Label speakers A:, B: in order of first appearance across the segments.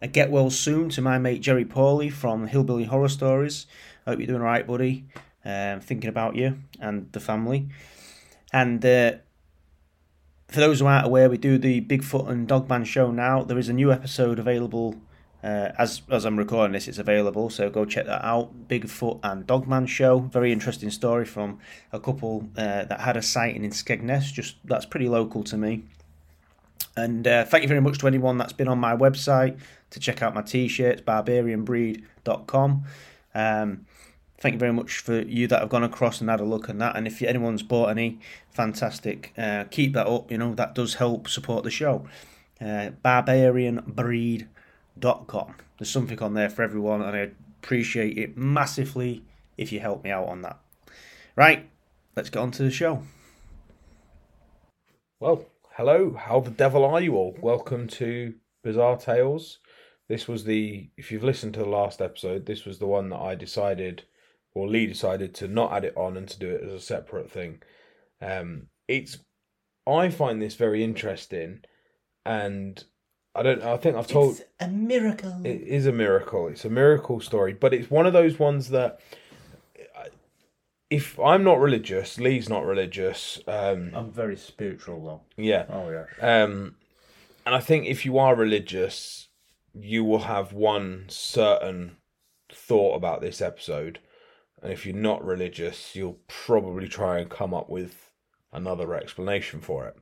A: a get well soon to my mate Jerry Pawley from Hillbilly Horror Stories. Hope you're doing alright, buddy. Um, thinking about you and the family. And uh, for those who aren't aware, we do the Bigfoot and Dogman show now. There is a new episode available. Uh, as as I'm recording this, it's available, so go check that out. Bigfoot and Dogman show, very interesting story from a couple uh, that had a sighting in Skegness. Just that's pretty local to me. And uh, thank you very much to anyone that's been on my website to check out my t-shirts, barbarianbreed.com. Um, thank you very much for you that have gone across and had a look at that. And if anyone's bought any, fantastic. Uh, keep that up. You know that does help support the show. Uh, barbarianbreed.com. There's something on there for everyone, and I appreciate it massively if you help me out on that. Right, let's get on to the show.
B: Well, hello. How the devil are you all? Welcome to Bizarre Tales. This was the, if you've listened to the last episode, this was the one that I decided, or Lee decided to not add it on and to do it as a separate thing. Um, it's, I find this very interesting, and I don't, I think I've told.
A: It's a miracle.
B: It is a miracle. It's a miracle story, but it's one of those ones that if I'm not religious, Lee's not religious. Um,
A: I'm very spiritual though.
B: yeah.
A: Oh yeah.
B: Um, and I think if you are religious, you will have one certain thought about this episode. And if you're not religious, you'll probably try and come up with another explanation for it.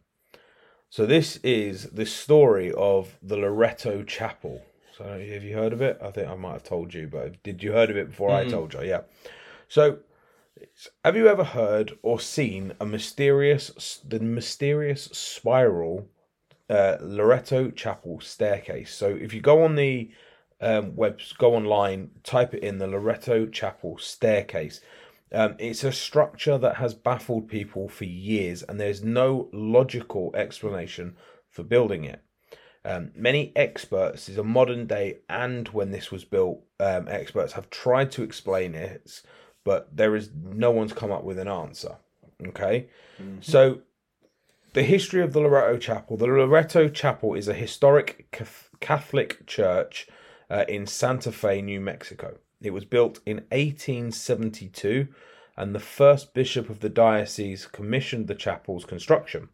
B: So this is the story of the Loretto Chapel. So have you heard of it? I think I might have told you, but did you heard of it before I told you? Yeah. So have you ever heard or seen a mysterious the mysterious spiral uh, Loretto Chapel staircase? So if you go on the um, web, go online, type it in the Loretto Chapel staircase. Um, it's a structure that has baffled people for years, and there's no logical explanation for building it. Um, many experts, is a modern day and when this was built, um, experts have tried to explain it, but there is no one's come up with an answer. Okay, so the history of the Loretto Chapel. The Loretto Chapel is a historic Catholic church uh, in Santa Fe, New Mexico. It was built in 1872, and the first bishop of the diocese commissioned the chapel's construction.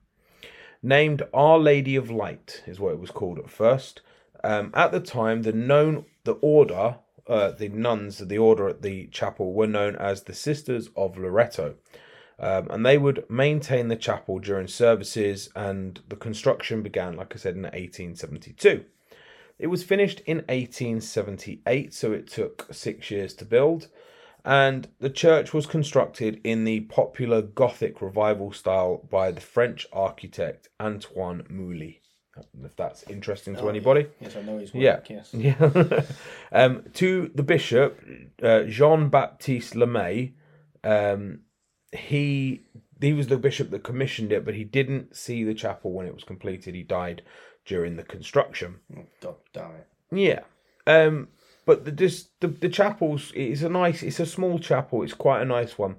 B: Named Our Lady of Light is what it was called at first. Um, at the time, the known the order, uh, the nuns of the order at the chapel were known as the Sisters of Loretto. Um, and they would maintain the chapel during services and the construction began like i said in 1872 it was finished in 1878 so it took six years to build. And the church was constructed in the popular gothic revival style by the french architect antoine mouly if that's interesting to anybody
A: Yes, I know his
B: Yeah.
A: Yes.
B: yeah. um, to the bishop, uh, Jean Baptiste Lamy, um, he he was the bishop that commissioned it, but he didn't see the chapel when it was completed. He died during the construction.
A: God damn it.
B: Yeah. Um, but the this the, the chapels it's a nice it's a small chapel, it's quite a nice one.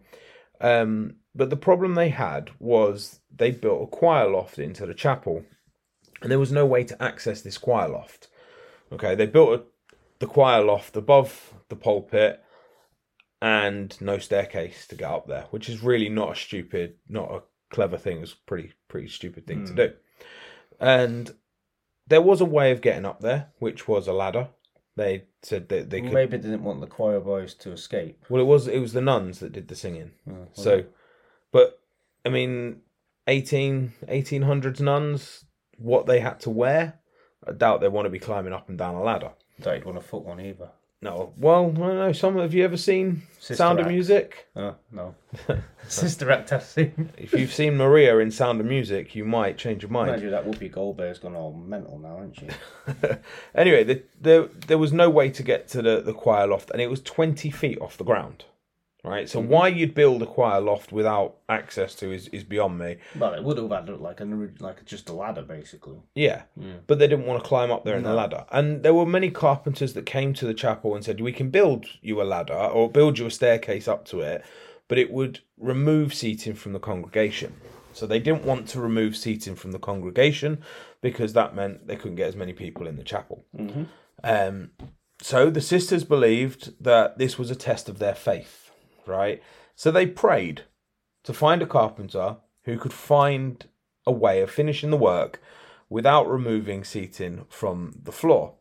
B: Um, but the problem they had was they built a choir loft into the chapel and there was no way to access this choir loft. Okay, they built a, the choir loft above the pulpit and no staircase to get up there, which is really not a stupid, not a clever thing. It's a pretty pretty stupid thing to hmm. do. And there was a way of getting up there, which was a ladder. They said that they could.
A: Maybe they didn't want the choir boys to escape.
B: Well, it was it was the nuns that did the singing. Oh, so, but I mean, 18, 1800s nuns, what they had to wear, I doubt they want to be climbing up and down a ladder.
A: Don't want to foot one either.
B: No, well, I don't know. Some have you ever seen
A: Sister
B: Sound of Music?
A: Oh no, Sister Act I've seen.
B: If you've seen Maria in Sound of Music, you might change your mind.
A: Imagine that Whoopi Goldberg's gone all mental now, hasn't she?
B: Anyway, the, the, there was no way to get to the, the choir loft, and it was 20 feet off the ground. Right? So, why you'd build a choir loft without access to is, is beyond me.
A: Well, it would have had like an like just a ladder, basically.
B: Yeah. But they didn't want to climb up there in the ladder. And there were many carpenters that came to the chapel and said, We can build you a ladder or build you a staircase up to it, but it would remove seating from the congregation. So they didn't want to remove seating from the congregation because that meant they couldn't get as many people in the chapel. Um, so the sisters believed that this was a test of their faith, right? So they prayed to find a carpenter who could find a way of finishing the work without removing seating from the floor.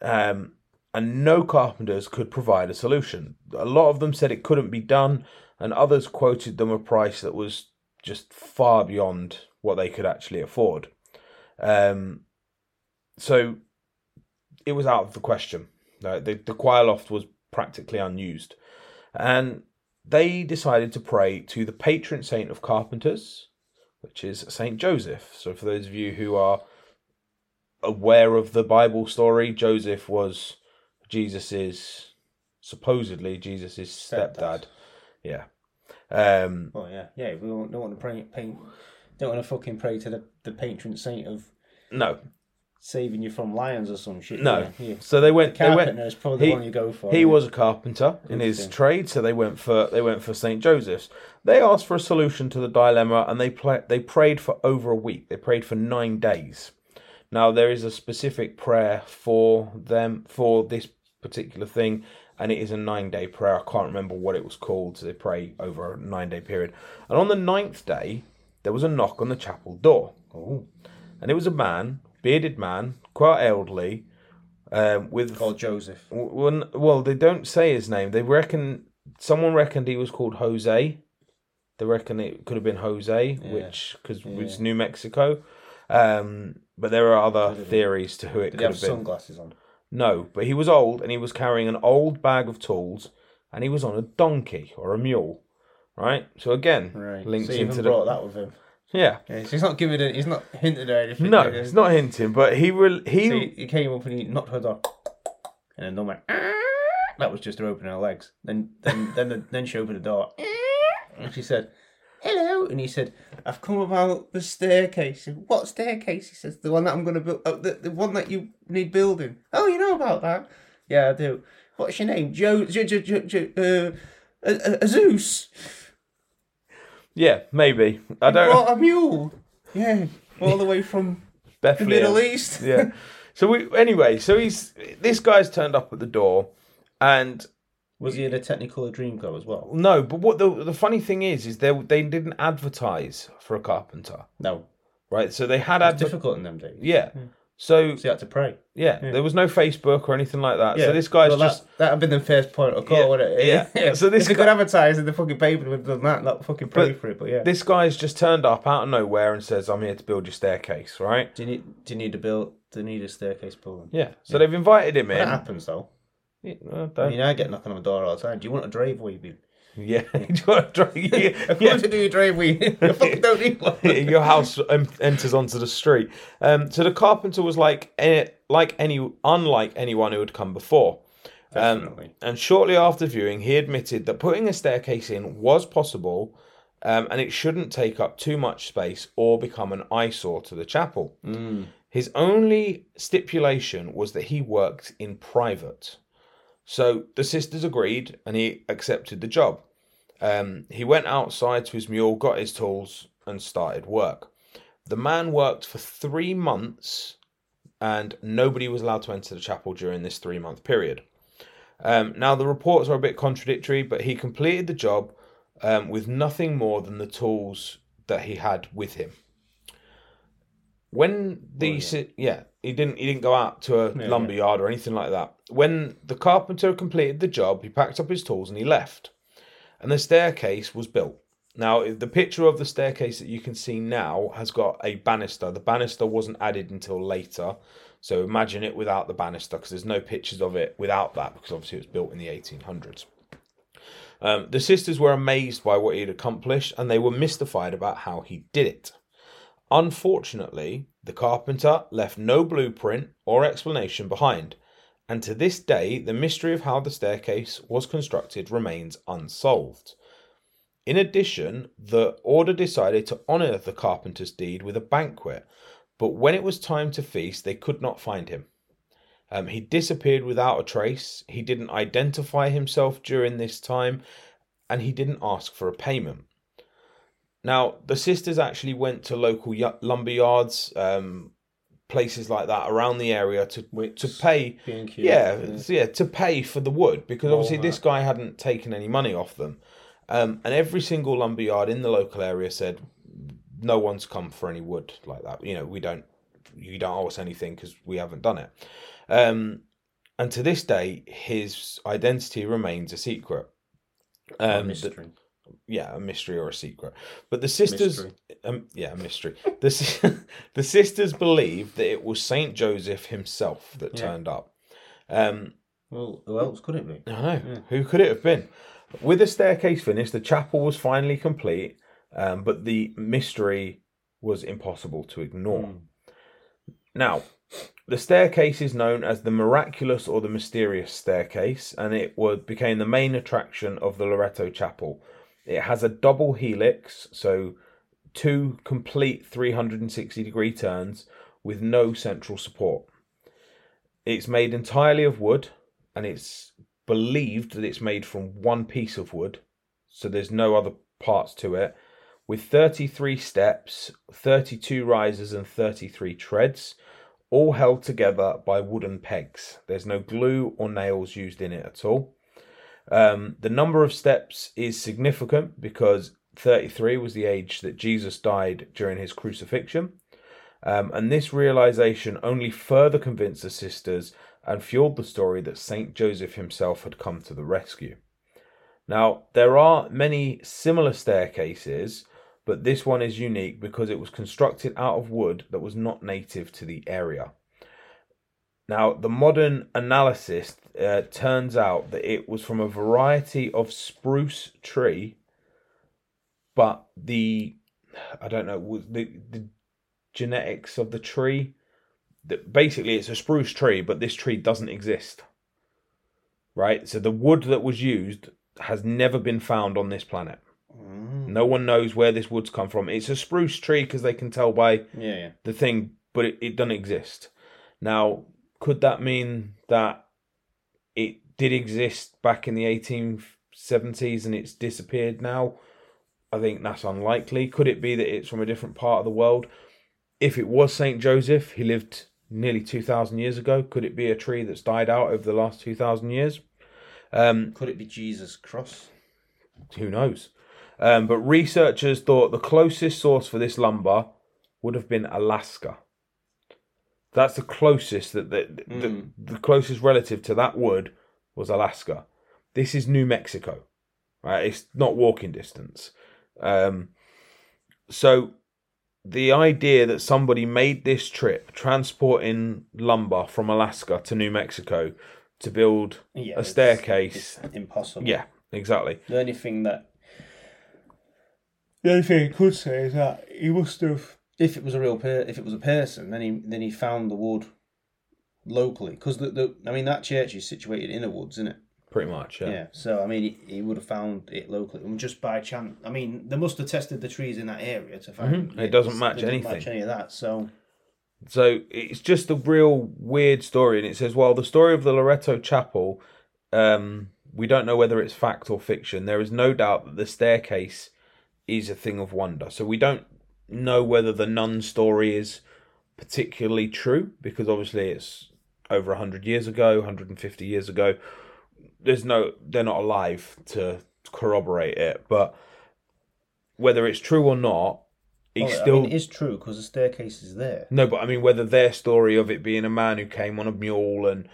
B: Um, and no carpenters could provide a solution. A lot of them said it couldn't be done, and others quoted them a price that was just far beyond what they could actually afford. Um, so it was out of the question. The, the choir loft was practically unused. And they decided to pray to the patron saint of carpenters, which is Saint Joseph. So, for those of you who are aware of the Bible story, Joseph was Jesus's supposedly Jesus's stepdad.
A: Stepdad.
B: Yeah. Um,
A: Oh yeah, yeah. We don't, want to pray, paint, don't want to fucking pray to the, the patron saint of
B: no,
A: saving you from lions or some shit.
B: no.
A: Yeah.
B: So they went. They went.
A: Carpenter is probably
B: he-
A: the one you go for.
B: He
A: yeah.
B: was a carpenter in his trade, so they went for they went for Saint Joseph's. They asked for a solution to the dilemma, and they they prayed for over a week. They prayed for nine days. Now there is a specific prayer for them for this particular thing, and it is a nine day prayer. I can't remember what it was called. So they pray over a nine day period, and on the ninth day there was a knock on the chapel door,
A: Oh,
B: and it was a man, bearded man, quite elderly, um, with
A: called Joseph.
B: well, well, they don't say his name. They reckon someone reckoned he was called Jose. They reckon it could have been Jose, which because it's New Mexico. Um, but there are other theories to who it
A: Did
B: could
A: have
B: have been.
A: sunglasses on?
B: No, but he was old and he was carrying an old bag of tools, and he was on a donkey or a mule, right? So again,
A: Right.
B: links
A: so
B: into
A: even
B: the
A: brought that with him.
B: Yeah.
A: Yeah, so he's not giving it. He's not hinted or anything.
B: No,
A: this.
B: not hinting, but he will. He
A: So he, came up and he knocked her door, and then Dawn went. "Ah." That was just her opening her legs. Then, then, then, the, then she opened the door, and she said, "Hello." And he said, "I've come about the staircase." Said, what staircase? He says, "The one that I'm going to build. Oh, the, the one that you need building." Oh, you know about that? Yeah, I do. What's your name? Joe? Jo, jo, jo, jo, uh, Zeus.
B: Yeah, maybe I don't.
A: Brought a mule. Yeah, all the way from the
B: Bethlehem.
A: Middle East.
B: yeah. So we anyway, so he's this guy's turned up at the door, and
A: Was he in a Technicolor Dreamcoat as well?
B: no, but what the the funny thing is, is they they didn't advertise for a carpenter,
A: No,
B: right? So they had
A: it's
B: adver-
A: difficult in them days.
B: yeah. Hmm. So
A: So you had to pray.
B: yeah, there was no Facebook or anything like that. Yeah. So this guy's
A: well,
B: just
A: that that'd been the first point of call,
B: Yeah,
A: wouldn't it?
B: yeah. So this
A: if
B: guy-
A: could advertise in the fucking paper, would have done that, not fucking pray
B: But
A: for it. But yeah,
B: this guy's just turned up out of nowhere and says, "I'm here to build your staircase," right?
A: do you need do you need to build? Do you need a staircase building?
B: Yeah. So they've invited him
A: That
B: in.
A: happens though.
B: Yeah, well,
A: I mean, I get knocking on the door all the time. Do you want a driveway? Bill?
B: yeah. You want to try- yeah,
A: Of
B: yeah.
A: course, you do your driveway. you fucking don't need one.
B: your house um, enters onto the street. Um, so the carpenter was like, eh, like any, unlike anyone who had come before. Um, and shortly after viewing, he admitted that putting a staircase in was possible, um, and it shouldn't take up too much space or become an eyesore to the chapel. His only stipulation was that he worked in private. So the sisters agreed, and he accepted the job. Um, he went outside to his mule, got his tools, and started work. The man worked for three months, and nobody was allowed to enter the chapel during this three month period. Um, now, the reports are a bit contradictory, but he completed the job um, with nothing more than the tools that he had with him. When the si- yeah, he didn't he didn't go out to a lumber yard or anything like that. When the carpenter completed the job, he packed up his tools and he left and the staircase was built. Now, the picture of the staircase that you can see now has got a banister. The banister wasn't added until later, So imagine it without the banister, because there's no pictures of it without that, because obviously it was built in the 1800s. Um, the sisters were amazed by what he'd accomplished, and they were mystified about how he did it. Unfortunately, the carpenter left no blueprint or explanation behind, and to this day, the mystery of how the staircase was constructed remains unsolved. In addition, the order decided to honour the carpenter's deed with a banquet, but when it was time to feast, they could not find him. Um, he disappeared without a trace. He didn't identify himself during this time, and he didn't ask for a payment. Now, the sisters actually went to local lumber yards, um, places like that around the area to to pay.
C: B&Q,
B: Yeah, yeah, to pay for the wood because obviously this guy hadn't taken any money off them, um, and every single lumber yard in the local area said no one's come for any wood like that. You know, we don't, you don't owe us anything because we haven't done it. Um, and to this day, his identity remains a secret. Um, the-
C: mystery.
B: Yeah, a mystery or a secret. But the sisters, um, yeah, a mystery. The the sisters believe that it was Saint Joseph himself that
C: Yeah.
B: turned up. Um,
C: Well, who else could it be?
B: I know. Who could it have been? With the staircase finished, the chapel was finally complete, um, but the mystery was impossible to ignore. Now, the staircase is known as the miraculous or the mysterious staircase, and it would, became the main attraction of the Loretto Chapel. It has a double helix, so two complete 360 degree turns with no central support. It's made entirely of wood, and it's believed that it's made from one piece of wood, so there's no other parts to it, with 33 steps, 32 risers, and 33 treads, all held together by wooden pegs. There's no glue or nails used in it at all. Um, the number of steps is significant because 33 was the age that Jesus died during his crucifixion. Um, and this realization only further convinced the sisters and fueled the story that Saint Joseph himself had come to the rescue. Now, there are many similar staircases, but this one is unique because it was constructed out of wood that was not native to the area. Now, the modern analysis uh, turns out that it was from a variety of spruce tree, but the I don't know the the genetics of the tree. That basically it's a spruce tree, but this tree doesn't exist. Right, so the wood that was used has never been found on this planet. No one knows where this wood's come from. It's a spruce tree because they can tell by
C: Yeah, yeah.
B: the thing, but it, it doesn't exist. Now, could that mean that it did exist back in the 1870s and it's disappeared now? I think that's unlikely. Could it be that it's from a different part of the world? If it was Saint Joseph, he lived nearly 2,000 years ago. Could it be a tree that's died out over the last 2,000 years? Um,
C: Could it be Jesus' cross?
B: who knows? Um, but researchers thought the closest source for this lumber would have been Alaska. That's the closest that the, the, the closest relative to that wood was Alaska. This is New Mexico, right? It's not walking distance. Um, so the idea that somebody made this trip transporting lumber from Alaska to New Mexico to build
C: Yeah,
B: a
C: it's-
B: staircase.
C: It's impossible.
B: Yeah, exactly.
C: The only thing that the only thing I could say is that he must have, if it was a real per, if it was a person, then he then he found the wood locally because the, the I mean that church is situated in the woods, isn't it?
B: Pretty much,
C: Yeah.
B: yeah.
C: So I mean, he, he would have found it locally, and just by chance. I mean, they must have tested the trees in that area to find
B: Mhm. It doesn't match anything.
C: Match any of that. So
B: So it's just a real weird story, and it says, "Well, the story of the Loretto Chapel, um, we don't know whether it's fact or fiction. There is no doubt that the staircase is a thing of wonder. So we don't know whether the nun story is particularly true because obviously it's over hundred years ago, hundred and fifty years ago. There's no, they're not alive to corroborate it, but whether it's true or not, he
C: Well,
B: still
C: I mean, it is true because the staircase is there.
B: no, but I mean whether their story of it being a man who came on a mule and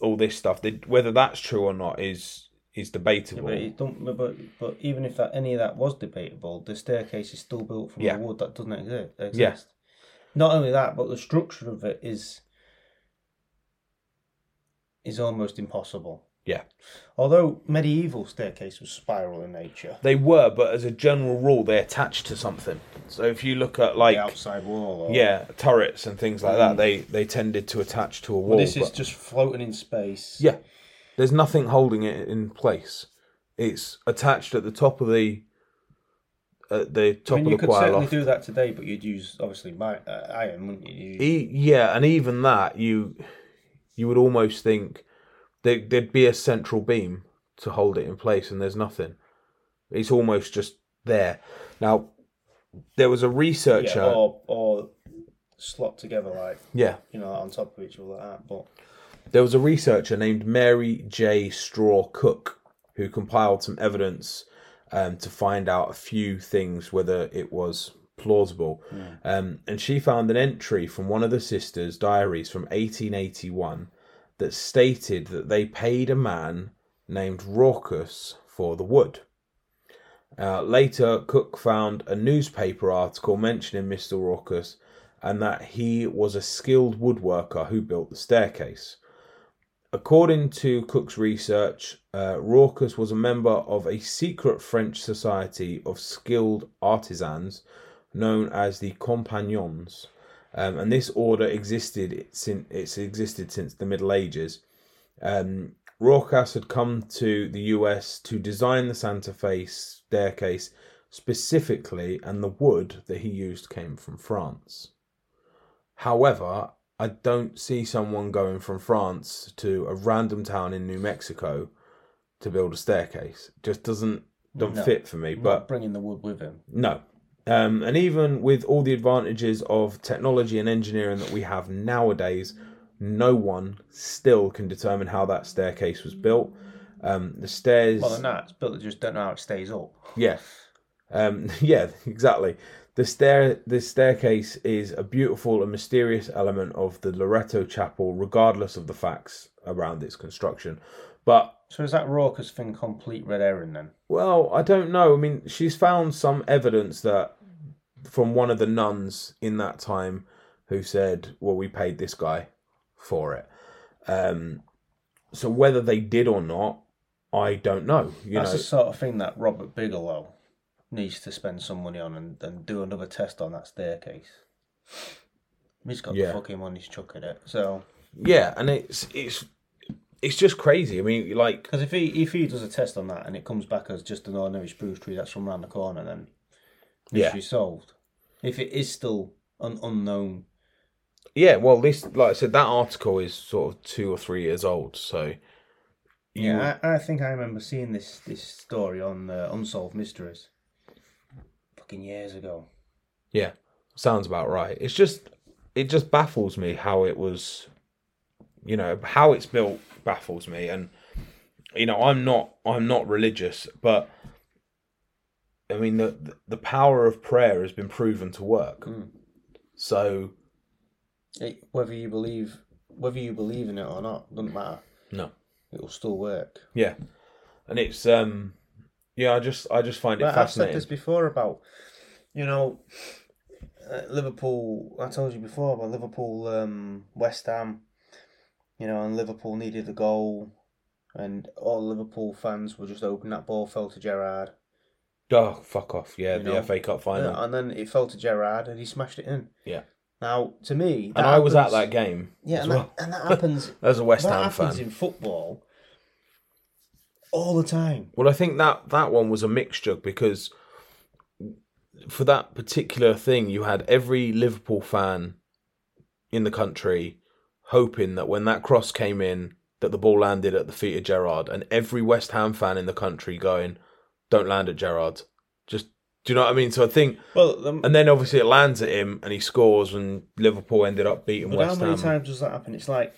B: all this stuff, they, whether that's true or not is is debatable.
C: But, it don't, but but even if that any of that was debatable, the staircase is still built from
B: Yeah.
C: a wood that doesn't exist.
B: Yeah.
C: exist. Not only that, but the structure of it is
A: is almost impossible.
B: Yeah.
A: Although medieval staircase was spiral in nature,
B: They were, but as a general rule, they attached to something. So if you look at like
A: the outside wall. Or,
B: yeah turrets and things like that, mm. they they tended to attach to a wall.
A: This is
B: but-
A: just floating in space.
B: yeah, there's nothing holding it in place. It's attached at the top of the at the
A: I
B: top
A: mean, you
B: of the
A: could certainly
B: loft.
A: do that today, but you'd use obviously mi- uh, iron, wouldn't you? You'd-
B: E- yeah, and even that, you you would almost think there, there'd be a central beam to hold it in place, and there's nothing. It's almost just there. Now, there was a researcher.
A: yeah, or or slot together like
B: yeah,
A: you know on top of each other like that. But
B: there was a researcher named Mary J. Straw Cook who compiled some evidence um, to find out a few things whether it was plausible. Um, and she found an entry from one of the sisters' diaries from 1881 that stated that they paid a man named Rochas for the wood. Uh, later, Cook found a newspaper article mentioning Mr. Rochas and that he was a skilled woodworker who built the staircase. According to Cook's research, uh, Rochas was a member of a secret French society of skilled artisans known as the Compagnons, um, and this order existed since it's existed since the Middle Ages. Um, Rochas had come to the US to design the Santa Fe staircase specifically, and the wood that he used came from France. However, I don't see someone going from France to a random town in New Mexico to build a staircase. Just doesn't don't
A: No.
B: fit for me.
A: but bringing the wood with him.
B: no. Um, and even with all the advantages of technology and engineering that we have nowadays, no one still can determine how that staircase was built. Um, the stairs.
A: Well, they're. It's built. They just don't know how it stays up.
B: Yeah. Um, yeah, exactly. The stair the staircase is a beautiful and mysterious element of the Loretto Chapel, regardless of the facts around its construction. But
A: So is that raucous thing complete red herring then?
B: well, I don't know. I mean, she's found some evidence that from one of the nuns in that time who said, "Well, we paid this guy for it." Um, so whether they did or not, I don't know. You
A: That's
B: know,
A: the sort of thing that Robert Bigelow needs to spend some money on and, and do another test on that staircase. He's got
B: Yeah.
A: the fucking money to chuck at it. So,
B: yeah, and it's it's it's just crazy. I mean, like
A: because if he if he does a test on that and it comes back as just an ordinary spruce tree that's from around the corner, then
B: Yeah.
A: solved. If it is still an unknown,
B: Yeah, well, this, like I said, that article is sort of two or three years old. So, you,
A: yeah, I, I think I remember seeing this this story on uh, Unsolved Mysteries, fucking years ago.
B: yeah, sounds about right. It's just, it just baffles me how it was, you know, how it's built baffles me, and you know, I'm not, I'm not religious, but I mean, the the power of prayer has been proven to work.
A: Mm.
B: So,
A: It, whether you believe whether you believe in it or not doesn't matter.
B: no,
A: It will still work.
B: yeah, and it's, um, yeah, I just, I just find it
A: But I've said this before about, you know, uh, Liverpool. I told you before about Liverpool, um, West Ham. You know, and Liverpool needed a goal, and all Liverpool fans were just open. that ball fell to Gerrard.
B: Oh, fuck off! Yeah,
A: You
B: the
A: know,
B: FA Cup final.
A: Yeah, and then it fell to Gerrard, and he smashed it in.
B: Yeah.
A: Now, to me,
B: and I was at that game.
A: Yeah, and,
B: well.
A: that, and that happens.
B: as a West
A: that
B: Ham
A: happens
B: fan.
A: in football all the time.
B: Well, I think that that one was a mixture because for that particular thing, you had every Liverpool fan in the country hoping that when that cross came in, that the ball landed at the feet of Gerrard, and every West Ham fan in the country going, "Don't land at Gerrard." Just do you know what I mean? So I think,
A: Well,
B: and then obviously it lands at him, and he scores, and Liverpool ended up beating
A: But how many
B: Ham.
A: times does that happen? It's like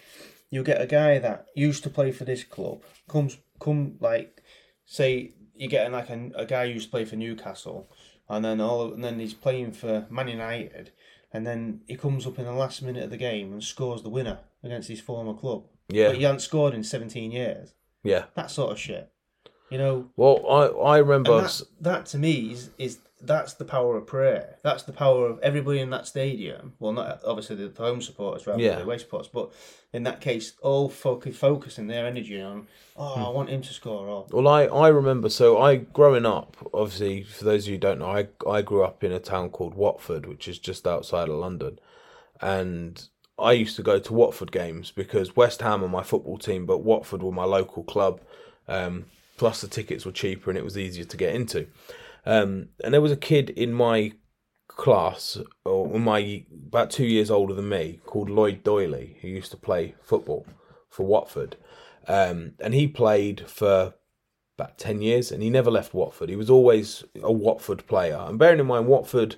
A: you get a guy that used to play for this club comes come like say you're getting like a, a guy who used to play for Newcastle, and then all and then he's playing for Man United, and then he comes up in the last minute of the game and scores the winner against his former club.
B: Yeah,
A: But he hadn't scored in seventeen years.
B: yeah.
A: That sort of shit. You know,
B: Well, I I remember.
A: that, that to me is is that's the power of prayer. That's the power of everybody in that stadium. Well, not obviously the home supporters rather
B: Yeah.
A: than the away supporters, but in that case, all focus, focusing their energy on, oh, I want him to score. Or
B: Well, I, I remember. So I growing up, obviously, for those of you who don't know, I I grew up in a town called Watford, which is just outside of London, and I used to go to Watford games because West Ham are my football team, but Watford were my local club. Um, plus, the tickets were cheaper and it was easier to get into. Um, and there was a kid in my class, or my about two years older than me, called Lloyd Doyley, who used to play football for Watford, um, and he played for about 10 years and he never left Watford. He was always a Watford player. And bearing in mind, Watford,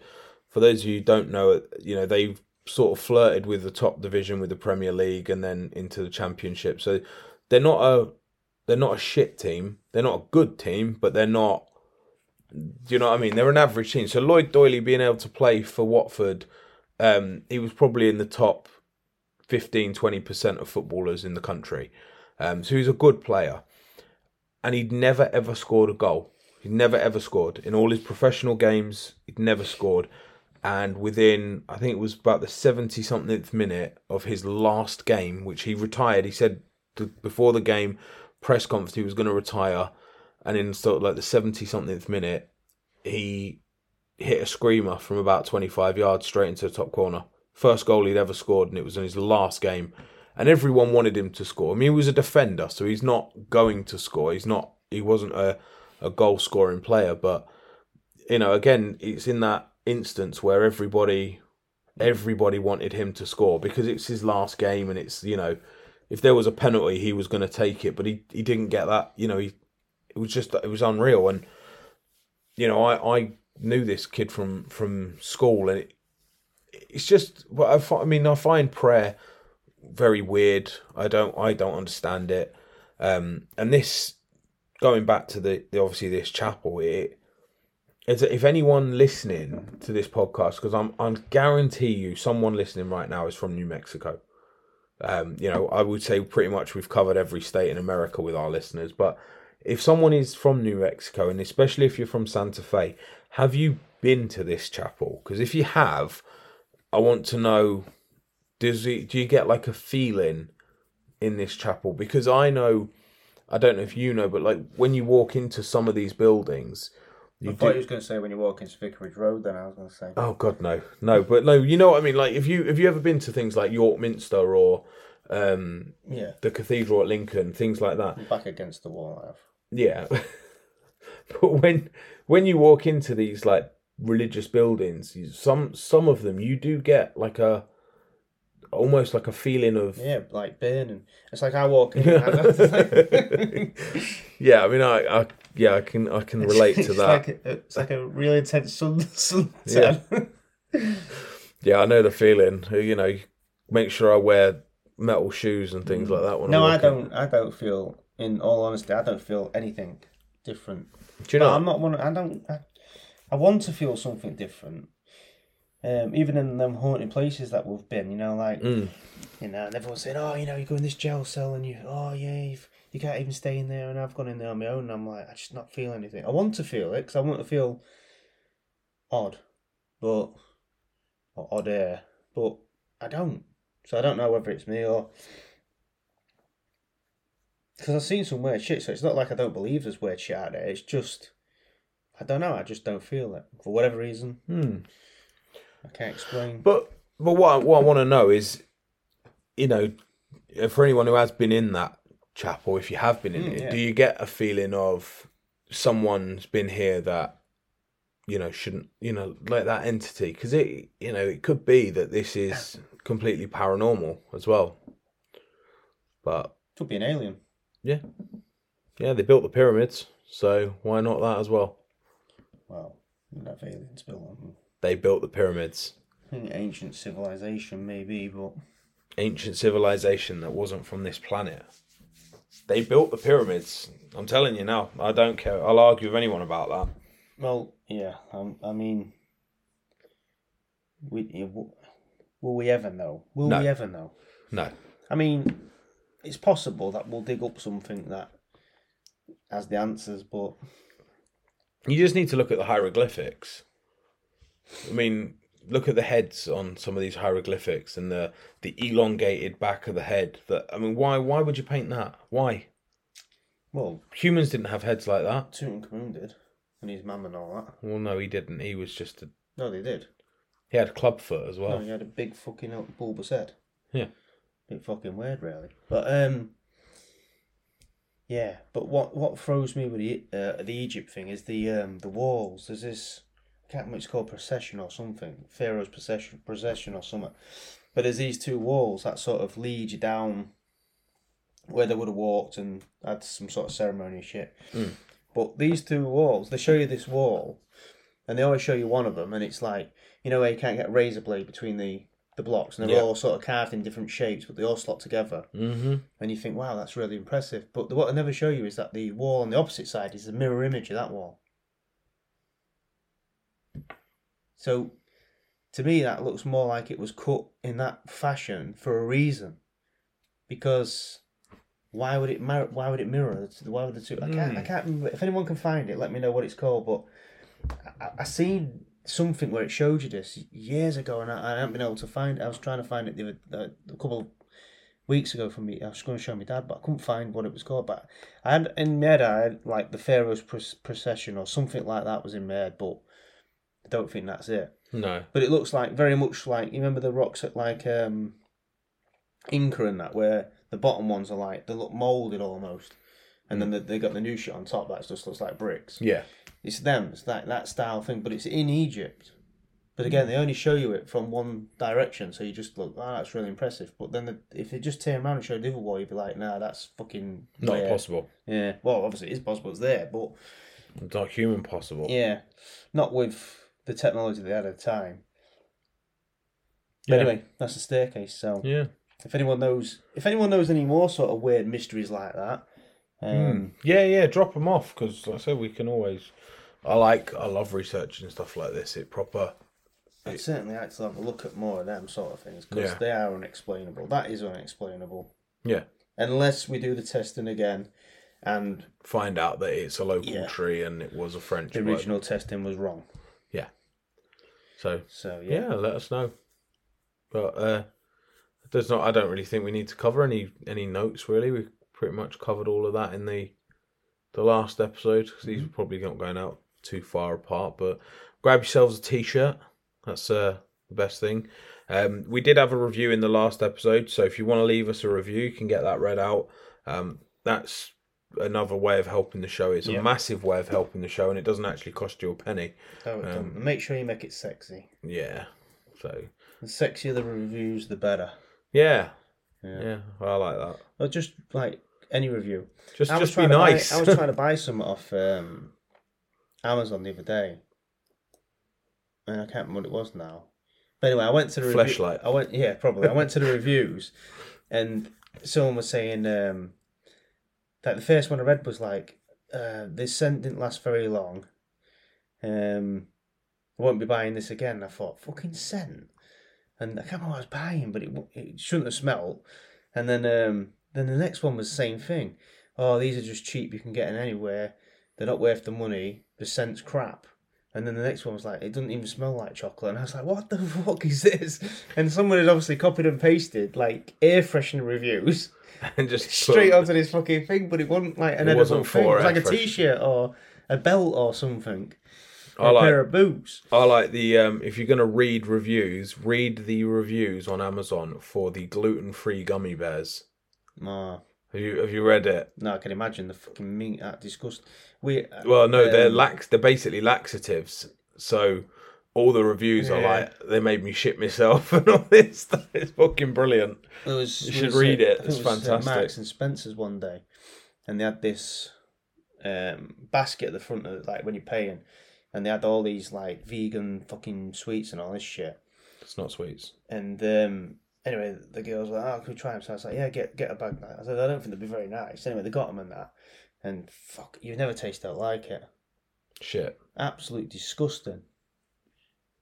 B: for those of you who don't know, you know, they've sort of flirted with the top division with the Premier League and then into the Championship. So they're not a they're not a shit team. They're not a good team, but they're not do you know what I mean? They're an average team. So Lloyd Doyley being able to play for Watford, um, he was probably in the top 15, 20% of footballers in the country. Um, so he's a good player and he'd never ever scored a goal. He'd never ever scored in all his professional games. He'd never scored, and within I think it was about the 70 somethingth minute of his last game, which he retired. He said before the game press conference he was going to retire, and in sort of like the seventy something minute, he hit a screamer from about twenty five yards straight into the top corner. First goal he'd ever scored, and it was in his last game and everyone wanted him to score. I mean, he was a defender, so he's not going to score. He's not. He wasn't a a goal scoring player, but you know, again, it's in that instance where everybody everybody wanted him to score because it's his last game, and it's you know, if there was a penalty, he was going to take it, but he he didn't get that. You know, he it was just it was unreal, and you know, I I knew this kid from from school, and it, it's just. Well, I, I mean, I find prayer very weird. I don't I don't understand it. Um, and this going back to the, the obviously this chapel, it is if anyone listening to this podcast, because I'm I'm guarantee you someone listening right now is from New Mexico. Um, you know, I would say pretty much we've covered every state in America with our listeners, but if someone is from New Mexico, and especially if you're from Santa Fe, have you been to this chapel? Because if you have, I want to know does it do you get like a feeling in this chapel because i know i don't know if you know but like when you walk into some of these buildings you
A: I thought
B: do
A: he was going to say when you walk into Vicarage Road. Then I was going to say,
B: oh god no no but no you know what i mean like if you have you ever been to things like york minster or um
A: yeah,
B: the cathedral at lincoln things like that
A: back against the wall. I have.
B: Yeah but when when you walk into these like religious buildings you- some some of them you do get like a almost like a feeling of
A: Yeah, like burning. It's like I walk in.
B: Yeah, I mean, I, I yeah, I can, I can relate to that.
A: Like a, it's like a really intense sun sunset.
B: Yeah, I know the feeling. You know, make sure I wear metal shoes and things mm. like that. When
A: no,
B: I'm
A: I don't. I don't feel. In all honesty, I don't feel anything different.
B: Do you
A: But
B: know?
A: I'm not one. I don't. I, I want to feel something different. Um, even in them haunted places that we've been, you know, like
B: Mm.
A: you know, and everyone's saying, "Oh, you know, you go in this jail cell and you, oh yeah, you've, you can't even stay in there." And I've gone in there on my own, and I'm like, I just not feel anything. I want to feel it because I want to feel odd, but or odd air, but I don't. So I don't know whether it's me or because I've seen some weird shit. So it's not like I don't believe there's weird shit out there. It's just I don't know. I just don't feel it for whatever reason.
B: Hmm.
A: I can't explain.
B: But but what I, what I want to know is, you know, for anyone who has been in that chapel, if you have been in
A: Mm,
B: it,
A: yeah.
B: do you get a feeling of someone's been here that you know shouldn't you know like that entity because it you know it could be that this is completely paranormal as well but
A: Could be an alien.
B: Yeah yeah they built the pyramids so why not that as well
A: Well, you have aliens built them.
B: they built the pyramids
A: ancient civilization maybe, but
B: ancient civilization that wasn't from this planet. They built the pyramids. I'm telling you now. I don't care. I'll argue with anyone about that.
A: well, yeah. Um, I mean, we will we ever know? Will
B: No.
A: we ever know?
B: No.
A: I mean, it's possible that we'll dig up something that has the answers, but
B: You just need to look at the hieroglyphics. I mean, look at the heads on some of these hieroglyphics and the the elongated back of the head. That I mean, why why would you paint that? Why?
A: Well,
B: Humans didn't have heads like that.
A: Tutankhamun did, and his mum and all that.
B: Well, no, he didn't. He was just a.
A: No, they did.
B: He had club foot as
A: No,
B: well.
A: he had a big fucking bulbous head.
B: Yeah.
A: Bit fucking weird, really. But um, yeah. But what what throws me with the uh, the Egypt thing is the um the walls. There's this I can't remember what it's called procession or something. Pharaoh's procession procession or something. But there's these two walls that sort of lead you down where they would have walked and had some sort of ceremony and shit.
B: Mm.
A: But these two walls, they show you this wall, and they always show you one of them, and it's like you know where you can't get a razor blade between the the blocks, and they're
B: Yeah.
A: all sort of carved in different shapes, but they all slot together,
B: Mm-hmm.
A: and you think, wow, that's really impressive. But the, what they never show you is that the wall on the opposite side is a mirror image of that wall. So, to me, that looks more like it was cut in that fashion for a reason, because why would it mirror? Why would it mirror? Why would the two? I can't. I
B: Hmm.
A: can't remember. If anyone can find it, let me know what it's called. But I, I seen something where it showed you this years ago, and I, I haven't been able to find. it. I was trying to find it the other, a couple weeks ago for me. I was going to show my dad, but I couldn't find what it was called. But I had in my head, I had like the Pharaoh's procession or something like that was in my head, but I don't think that's it.
B: No.
A: But it looks like very much like you remember the rocks at like um Inca and that where the bottom ones are like they look molded almost, and then they, they got the new shit on top that just looks like bricks.
B: Yeah.
A: It's them, it's that that style thing, but it's in Egypt. But again, hmm. they only show you it from one direction, so you just look, oh, that's really impressive. But then the, if they just turn around and show the other wall, you'd be like, nah, that's fucking
B: Not
A: weird.
B: possible.
A: Yeah, well, obviously it is possible, it's there, but
B: It's not human possible.
A: yeah, not with the technology they had at the time.
B: Yeah.
A: anyway, that's the staircase. So
B: Yeah.
A: if anyone knows, if anyone knows any more sort of weird mysteries like that, um,
B: Mm. Yeah, yeah. Drop them off because, like I said, we can always. I like. I love researching stuff like this. It proper.
A: I'd certainly like to have a look at more of them sort of things because
B: Yeah.
A: they are unexplainable. That is unexplainable.
B: Yeah.
A: Unless we do the testing again, and
B: Find out that it's a local
A: Yeah.
B: tree and it was a French.
A: the
B: bloke.
A: original testing was wrong. Yeah.
B: So
A: So yeah,
B: yeah, let us know. But uh, there's not. I don't really think we need to cover any any notes. Really, we pretty much covered all of that in the the last episode. 'cause these are probably not going out too far apart. But grab yourselves a t-shirt. That's uh, the best thing. Um, we did have a review in the last episode, so if you want to leave us a review, you can get that read out. Um, that's another way of helping the show. It's a massive way of helping the show, and it doesn't actually cost you a penny.
A: Oh,
B: Um,
A: make sure you make it sexy.
B: Yeah. So
A: The sexier the reviews, the better.
B: yeah,
A: Yeah.
B: yeah, I like that.
A: Or just like any review.
B: Just
A: I
B: just be
A: to buy-
B: nice.
A: I was trying to buy some off um, Amazon the other day, and I can't remember what it was now. But anyway, I went to the flashlight.
B: Fleshlight.
A: I went, yeah, probably. I went to the reviews, and someone was saying um, that the first one I read was like, uh, "This scent didn't last very long. Um, I won't be buying this again." I thought, "Fucking scent," and I can't remember what I was buying, but it it shouldn't have smelled. And then um, then the next one was the same thing. Oh, these are just cheap. You can get them anywhere. They're not worth the money. The scent's crap. And then the next one was like, it doesn't even smell like chocolate. And I was like, what the fuck is this? And someone had obviously copied and pasted like air freshener reviews
B: and just
A: straight
B: put-
A: onto this fucking thing, but it wasn't like an
B: It
A: edible
B: wasn't
A: thing.
B: for
A: It was like a
B: freshener.
A: t-shirt or a belt or something.
B: I
A: a
B: like
A: pair of boots.
B: I like the um. If you're gonna read reviews, read the reviews on Amazon for the gluten-free gummy bears.
A: No,
B: Have you have you read it?
A: no, I can imagine the fucking meat that disgust. We
B: Well, no, they're
A: um,
B: lax. They're basically laxatives. So all the reviews are like they made me shit myself and all this stuff. It's fucking brilliant.
A: It was,
B: You should
A: was,
B: read
A: uh,
B: it.
A: I think
B: It's
A: was, uh,
B: fantastic.
A: Marks and Spencers one day, and they had this um, basket at the front of like when you're paying, and they had all these like vegan fucking sweets and all this shit.
B: It's not sweets.
A: And um, anyway, the girls were like, "Oh, can we try them?" So I was like, "Yeah, get get a bag." I said, "I don't think they'd be very nice." Anyway, they got them and that, and fuck, you've never tasted like it.
B: Shit.
A: Absolutely disgusting.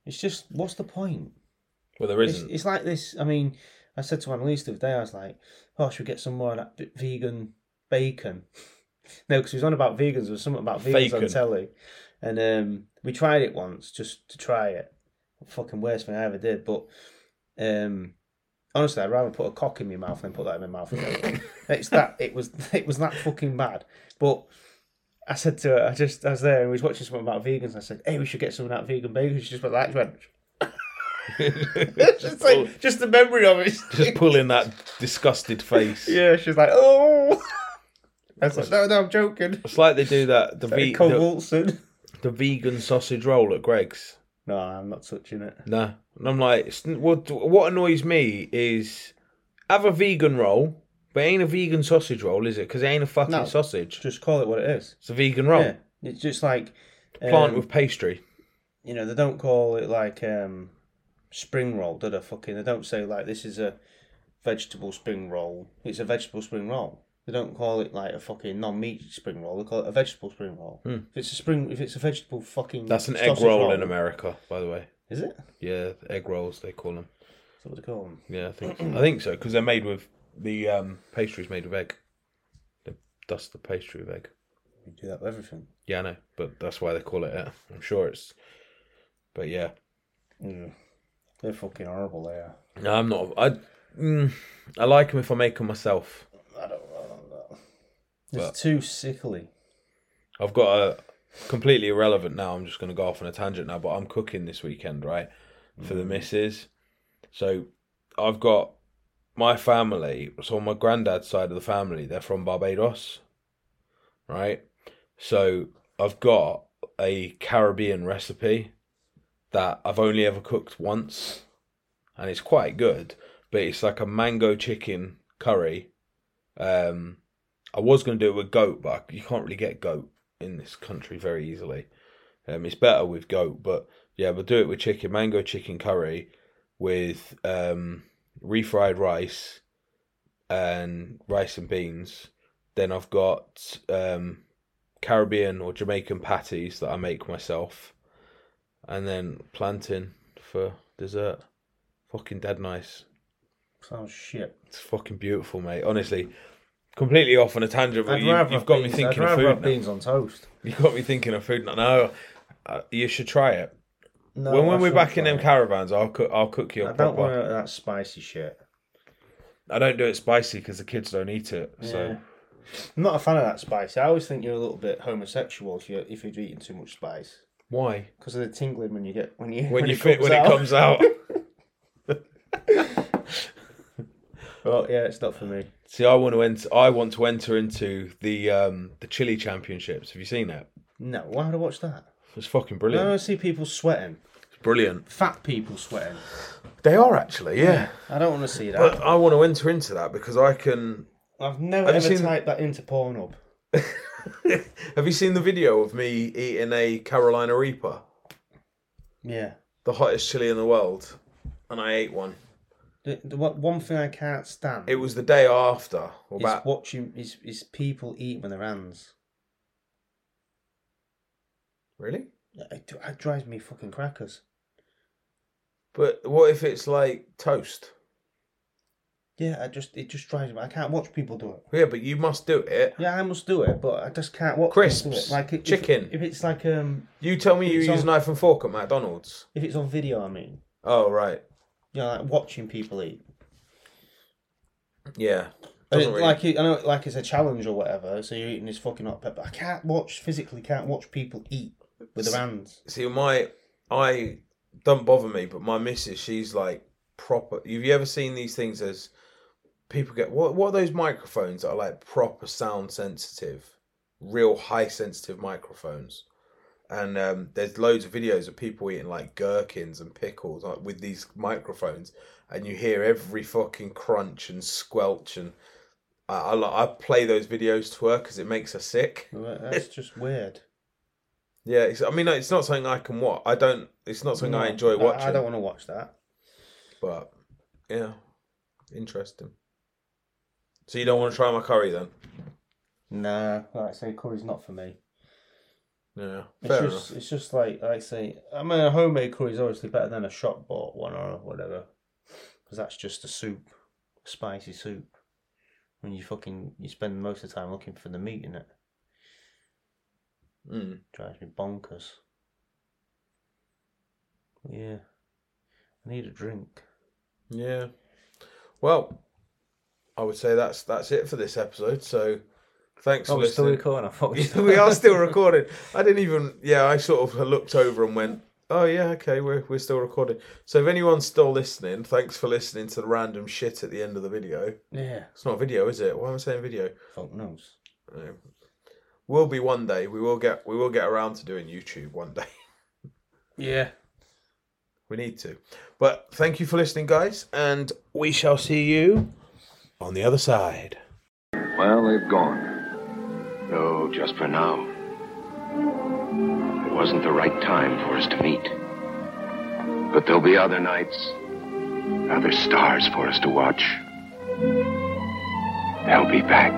A: It's just, what's the point?
B: Well, there
A: It's,
B: isn't.
A: it's like this. I mean, I said to Annalise the other day, I was like, "Oh, should we get some more of that vegan bacon?" no, because he was on about vegans. There was something about vegans on telly, and um, we tried it once just to try it, fucking worst thing I ever did. But um, honestly, I'd rather put a cock in my mouth than put that in my mouth. again. it's that it was it was that fucking bad. But I said to her, I just I was there and we was watching something about vegans. And I said, "Hey, we should get some of that vegan bacon." She just went like, went, just like just the memory of it.
B: Just pulling that disgusted face.
A: yeah, she's like, "Oh." I was like, "No, no, I'm joking."
B: It's like they do that the, ve- the, the vegan sausage roll at Greggs.
A: No, I'm not touching it.
B: Nah, and I'm like, what what annoys me is have a vegan roll, but it ain't a vegan sausage roll, is it? Because it ain't a fucking
A: No.
B: sausage.
A: Just call it what it is.
B: It's a vegan roll.
A: Yeah, it's just like
B: Plant
A: um,
B: with pastry.
A: you know, they don't call it like um, spring roll, do they? Fucking, they don't say like this is a vegetable spring roll. It's a vegetable spring roll. They don't call it like a fucking non-meat spring roll. They call it a vegetable spring roll. If it's a spring, if it's a vegetable fucking
B: That's an egg
A: sausage
B: roll in America, by the way.
A: Is it?
B: Yeah, egg rolls they call them.
A: Is that what they call them?
B: Yeah, I think I think so because they're made with the um, pastry's made with egg. They dust the pastry with egg.
A: You do that with everything.
B: Yeah, I know, but that's why they call it. I'm sure it's. But yeah,
A: Yeah. They're fucking horrible. They are.
B: no, I'm not. I mm, I like them if I make them myself.
A: I don't know. It's
B: But-
A: too sickly.
B: I've got a completely irrelevant now. I'm just going to go off on a tangent now, but I'm cooking this weekend, right, for the missus. So I've got my family. So on my granddad's side of the family, they're from Barbados, right? So I've got a Caribbean recipe that I've only ever cooked once, and it's quite good. But it's like a mango chicken curry. Um, I was going to do it with goat, but you can't really get goat in this country very easily. Um, it's better with goat, but yeah, we'll do it with chicken, mango chicken curry with um, refried rice and rice and beans. Then I've got um, Caribbean or Jamaican patties that I make myself, and then plantain for dessert. Fucking dead nice.
A: Sounds shit.
B: It's fucking beautiful, mate. Honestly, completely off on a tangent, but you, you've
A: have
B: got me
A: beans-
B: thinking
A: I'd
B: of food. now.
A: beans on toast.
B: You've got me thinking of food now. No, uh, you should try it.
A: No,
B: when
A: I
B: when we're back in them
A: it.
B: caravans, I'll cook. I'll cook you
A: I don't want that spicy shit.
B: I don't do it spicy because the kids don't eat it. So
A: Yeah. I'm not a fan of that spice. I always think you're a little bit homosexual if you're if you're eating too much spice
B: why?
A: because of the tingling when you get when you
B: When, you
A: it
B: fit when
A: out.
B: it comes out.
A: Well, yeah, it's not for me.
B: See, I want to enter. I want to enter into the um the chili championships. Have you seen that?
A: No, why would I watch that?
B: It's fucking brilliant.
A: don't see people sweating,
B: It's brilliant.
A: fat people sweating.
B: They are actually, yeah.
A: I don't want to see that.
B: But I want to enter into that because I can.
A: I've never
B: Have you
A: ever
B: seen-
A: typed that into Pornhub.
B: Have you seen the video of me eating a Carolina Reaper,
A: Yeah.
B: the hottest chili in the world, and I ate one?
A: The, the one thing I can't stand
B: It was the day after. Or
A: is
B: about
A: watching is, is people eat with their hands.
B: really?
A: It, it drives me fucking crackers.
B: But what if it's like toast?
A: Yeah, I just it just drives me. I can't watch people do it.
B: Yeah, but you must do it.
A: Yeah, I must do it, but I just can't watch people do
B: Crisps,
A: it. Like if-
B: chicken.
A: If, it's like um,
B: You tell me you use
A: on-
B: knife and fork at McDonald's.
A: if it's on video, I mean,
B: Oh right,
A: you know, like watching people eat.
B: yeah.
A: And it-
B: really-
A: Like I know, like it's a challenge or whatever. So you're eating this fucking hot pepper. I can't watch physically. Can't watch people eat with their hands.
B: See, my I don't bother me, but my missus, she's like proper. Have you ever seen these things as people get what? What are those microphones that are like proper sound sensitive, real high sensitive microphones? And um, there's loads of videos of people eating like gherkins and pickles like, with these microphones, and you hear every fucking crunch and squelch. And I, I, I play those videos to her because it makes her sick.
A: Well, That's just weird.
B: Yeah, it's, I mean, it's not something I can watch. I don't. It's not something I enjoy watching.
A: I, don't want to watch that.
B: But yeah, interesting. So you don't want to try my curry then?
A: Nah, like I say, curry's not for me.
B: Yeah,
A: It's
B: fair
A: just,
B: enough.
A: it's just like like I say. I mean, a homemade curry is obviously better than a shop bought one or whatever, because that's just a soup, spicy soup. When you fucking you spend most of the time looking for the meat in it,
B: Mm.
A: drives me bonkers. Yeah,
C: I need a drink.
B: Yeah. Well, I would say that's that's it for this episode. So thanks
C: Oh,
B: for
C: we're still
B: listening.
C: recording. I thought we,
B: Yeah, we are still recording. I didn't even. Yeah, I sort of looked over and went, "Oh yeah, okay, we're we're still recording." So if anyone's still listening, thanks for listening to the random shit at the end of the video.
C: Yeah.
B: It's not a video, is it? Why am I saying video?
C: Fuck knows.
B: No. Will be one day. We will get we will get around to doing YouTube one day.
C: Yeah.
B: We need to. But thank you for listening, guys, and we shall see you on the other side.
D: Well, they've gone. No, just for now. It wasn't the right time for us to meet. But there'll be other nights, other stars for us to watch. They'll be back.